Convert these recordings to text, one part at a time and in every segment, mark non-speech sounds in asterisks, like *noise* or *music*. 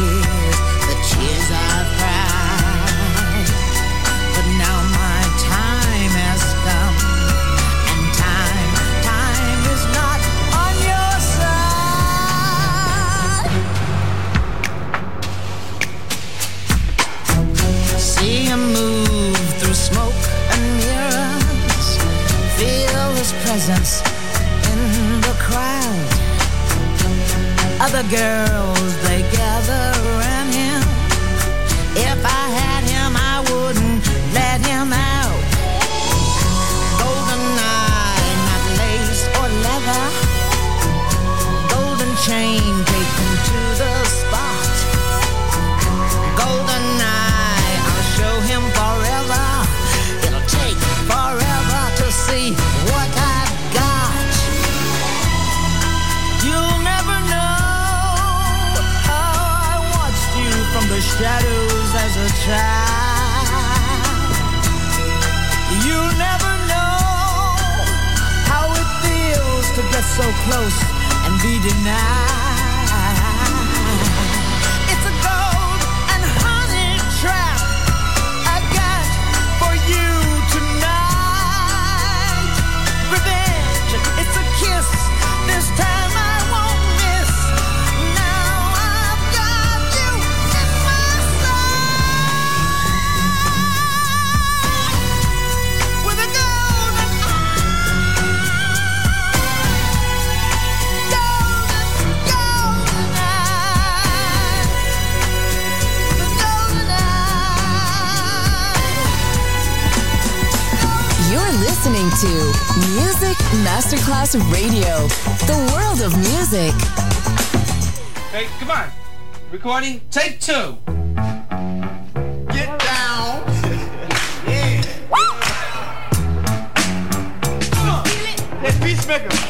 see Masterclass Radio, the world of music. Hey, come on. Recording, take two. Get down. *laughs* yeah. Woo! Come. Hey, peacemaker.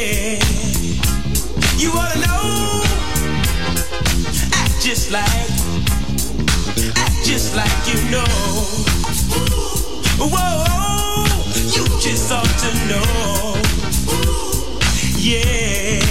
like, act just like you know. Whoa, you just ought to know. Yeah.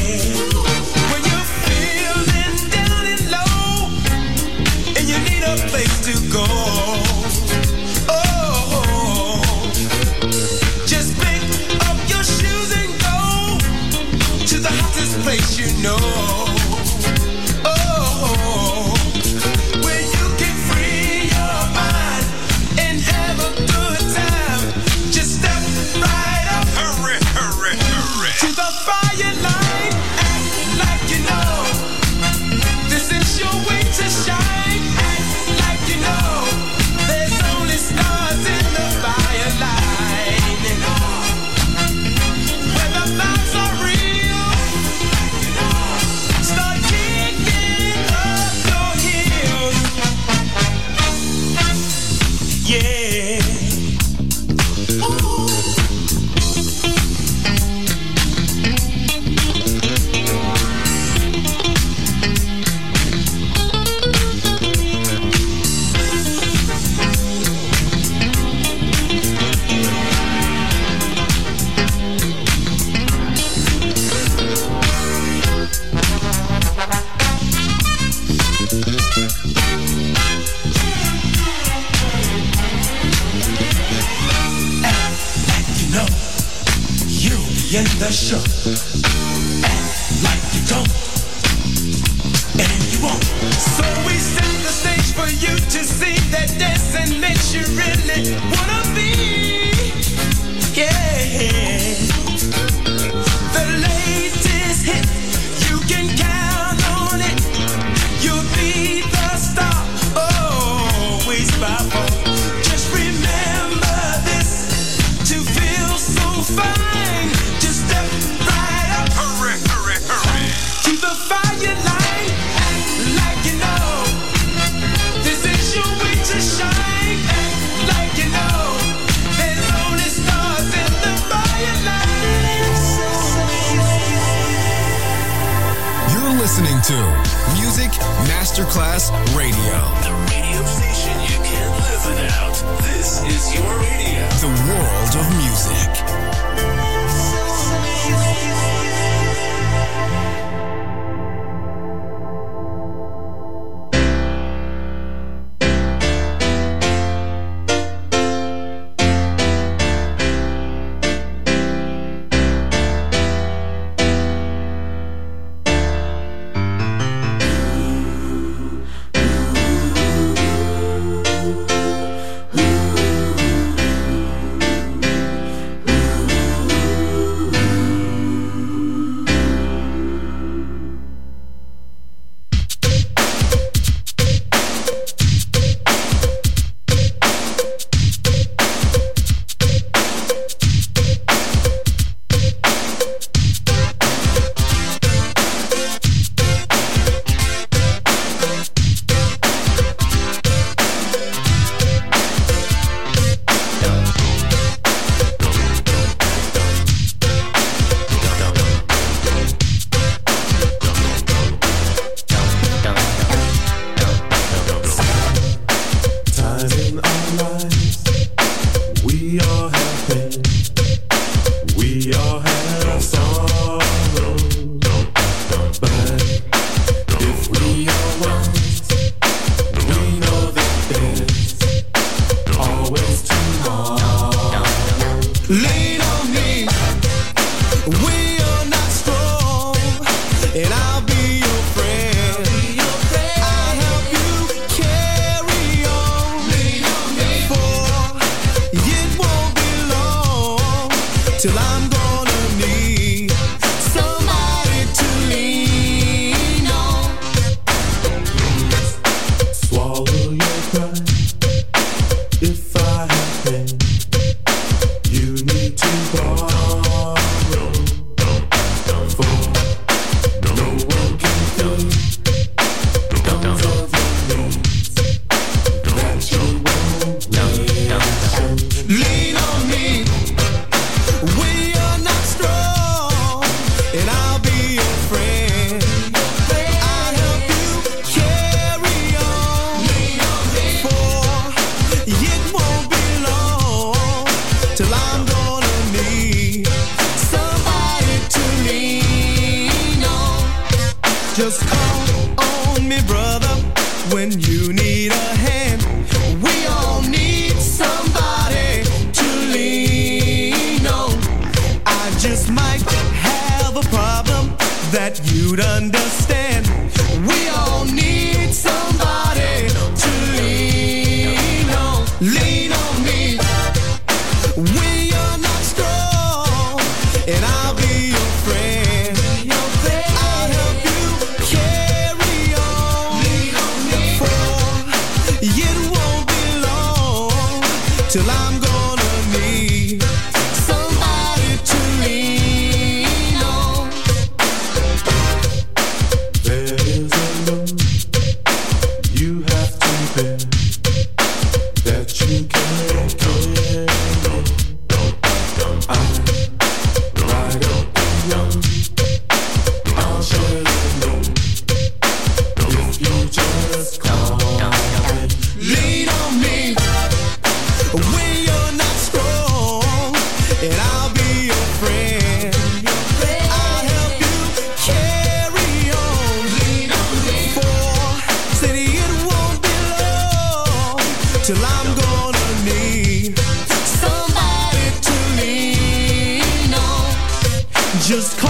Just call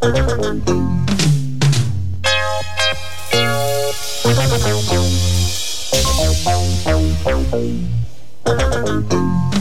Thank you.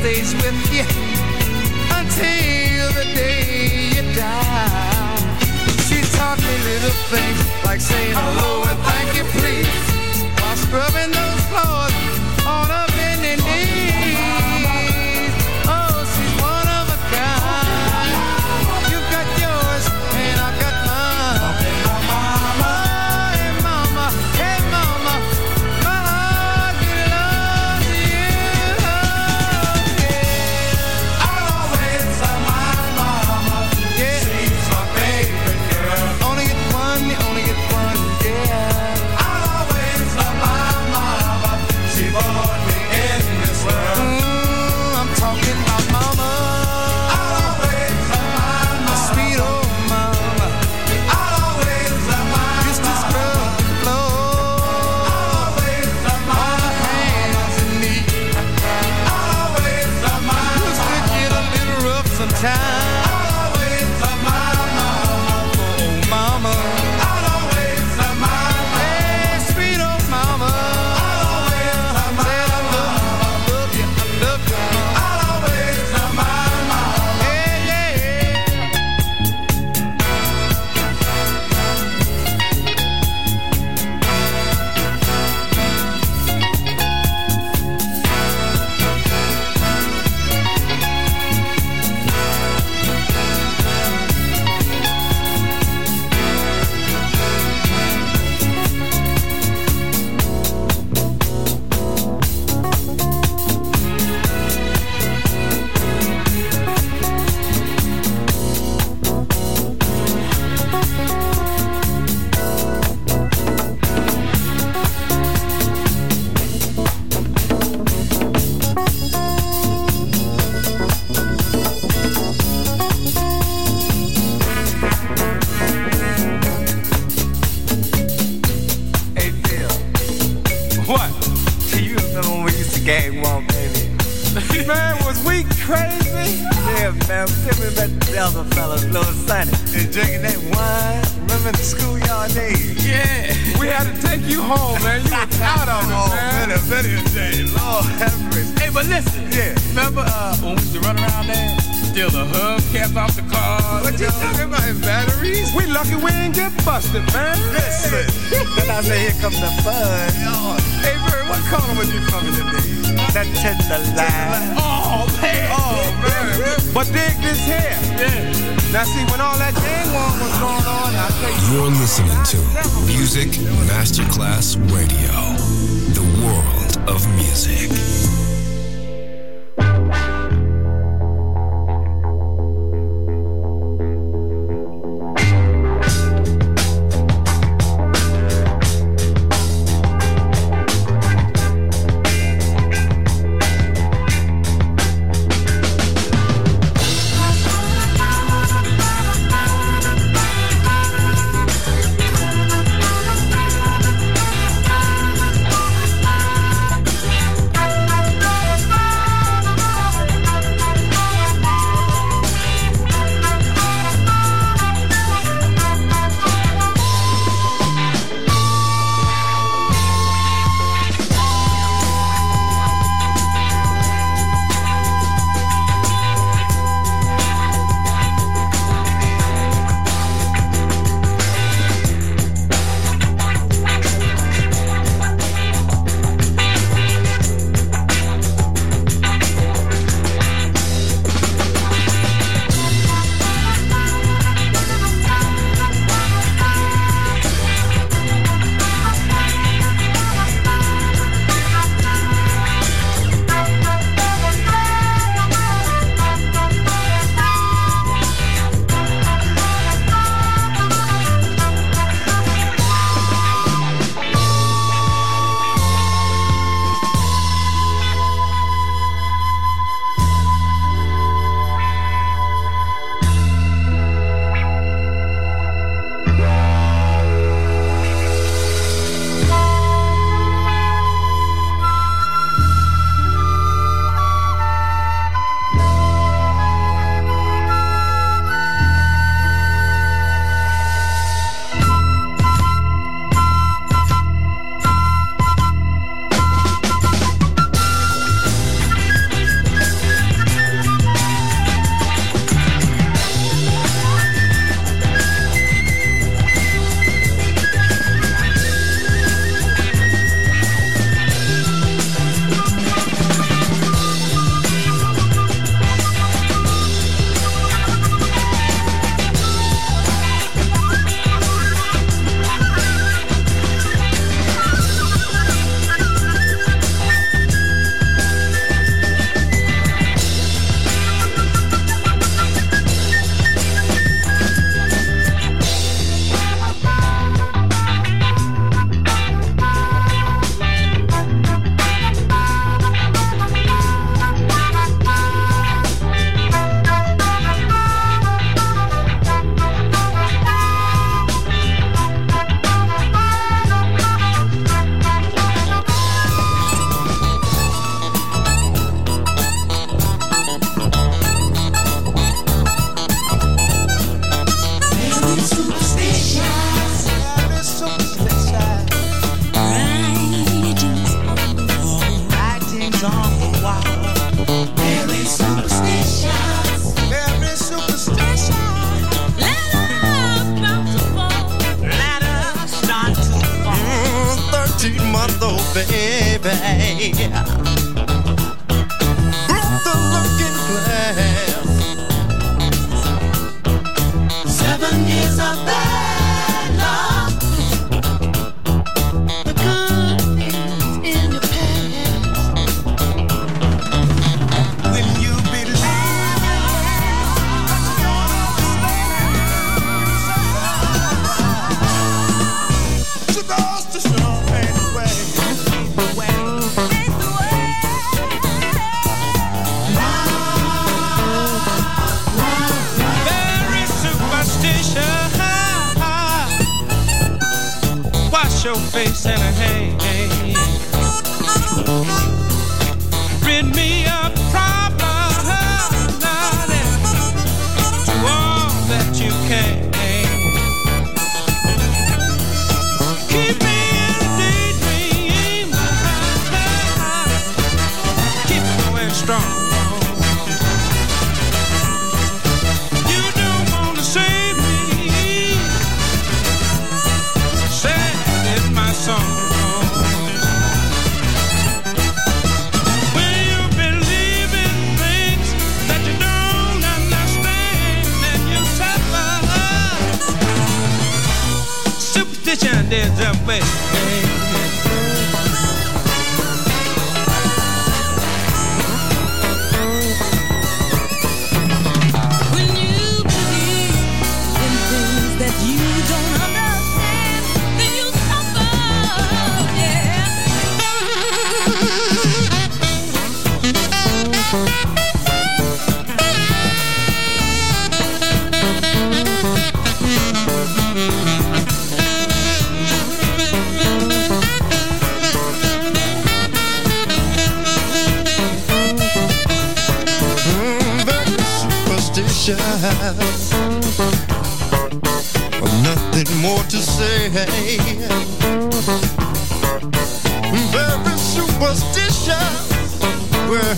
stays with you until the day you die. She taught me little things like saying hello and thank you, please, while scrubbing those floors.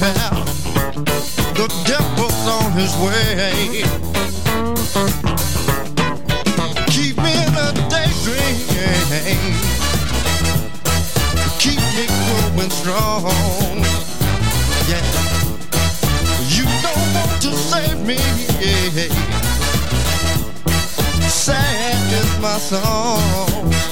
about the devil's on his way. Keep me in a daydream. Keep me going strong. Yeah. You don't want to save me. Sad is my song.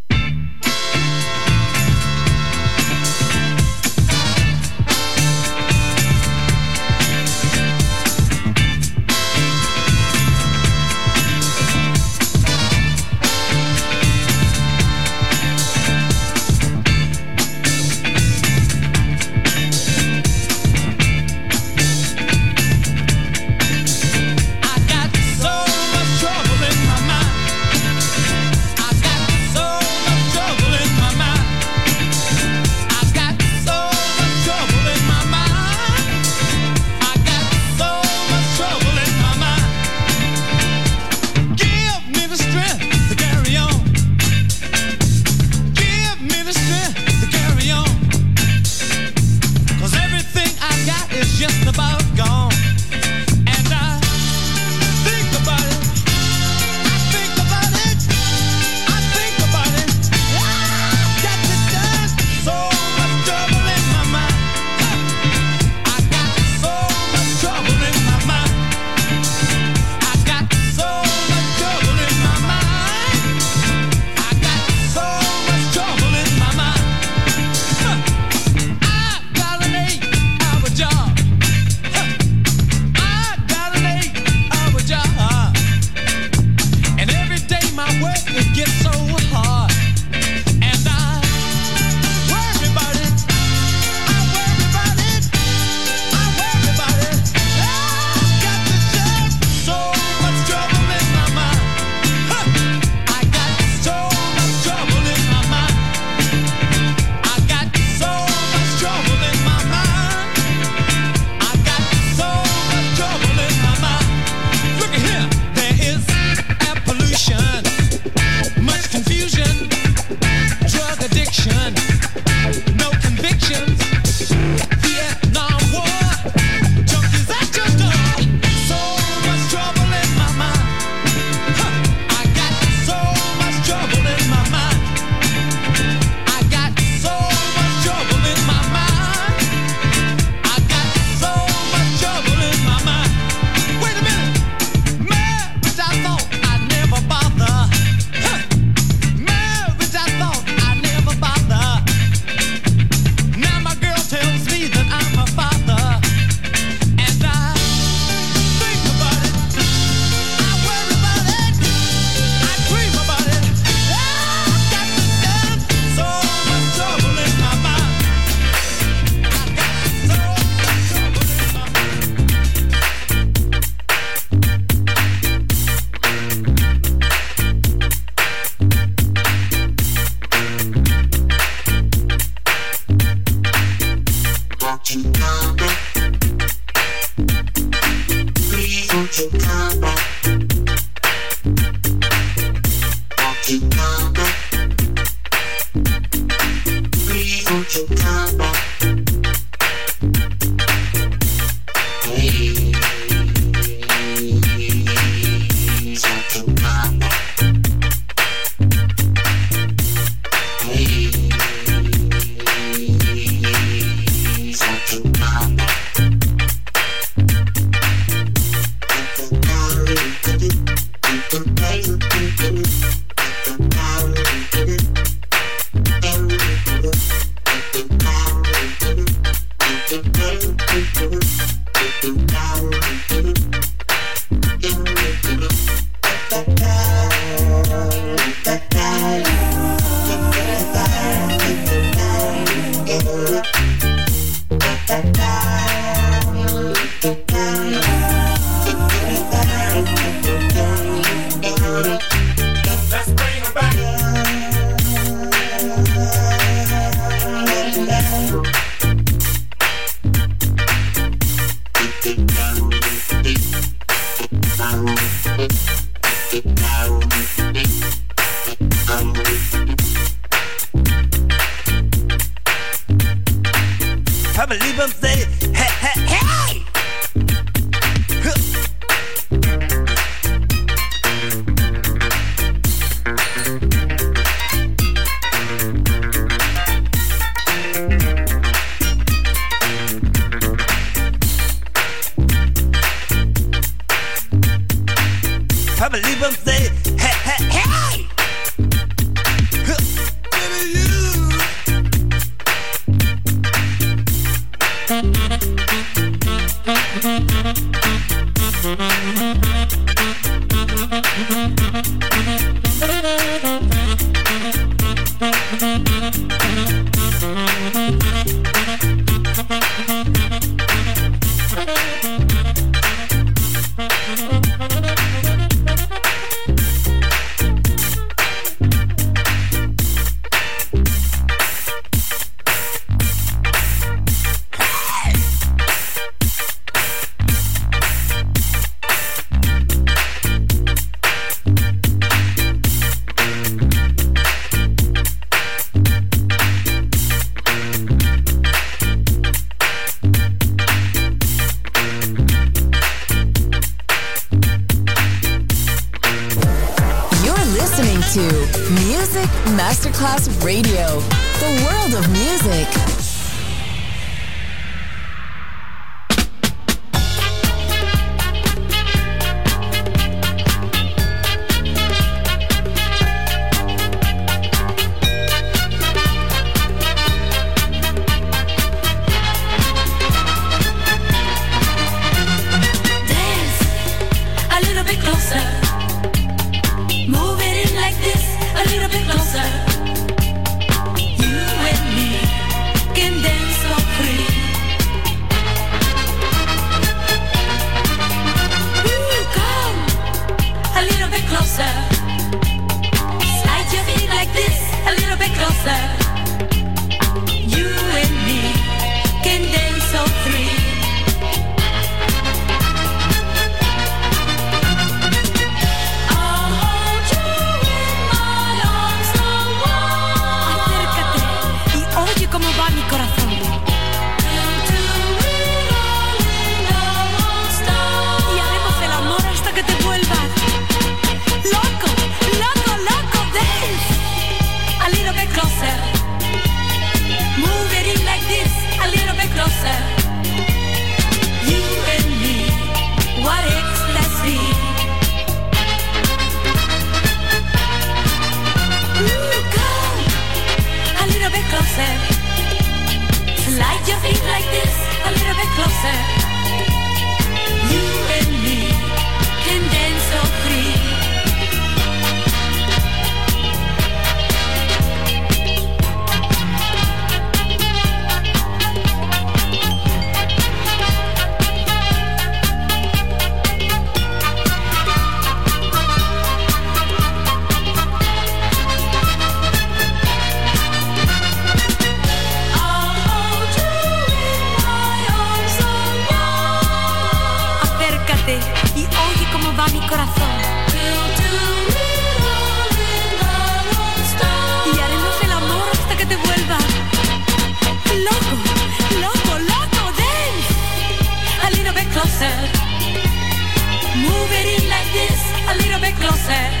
A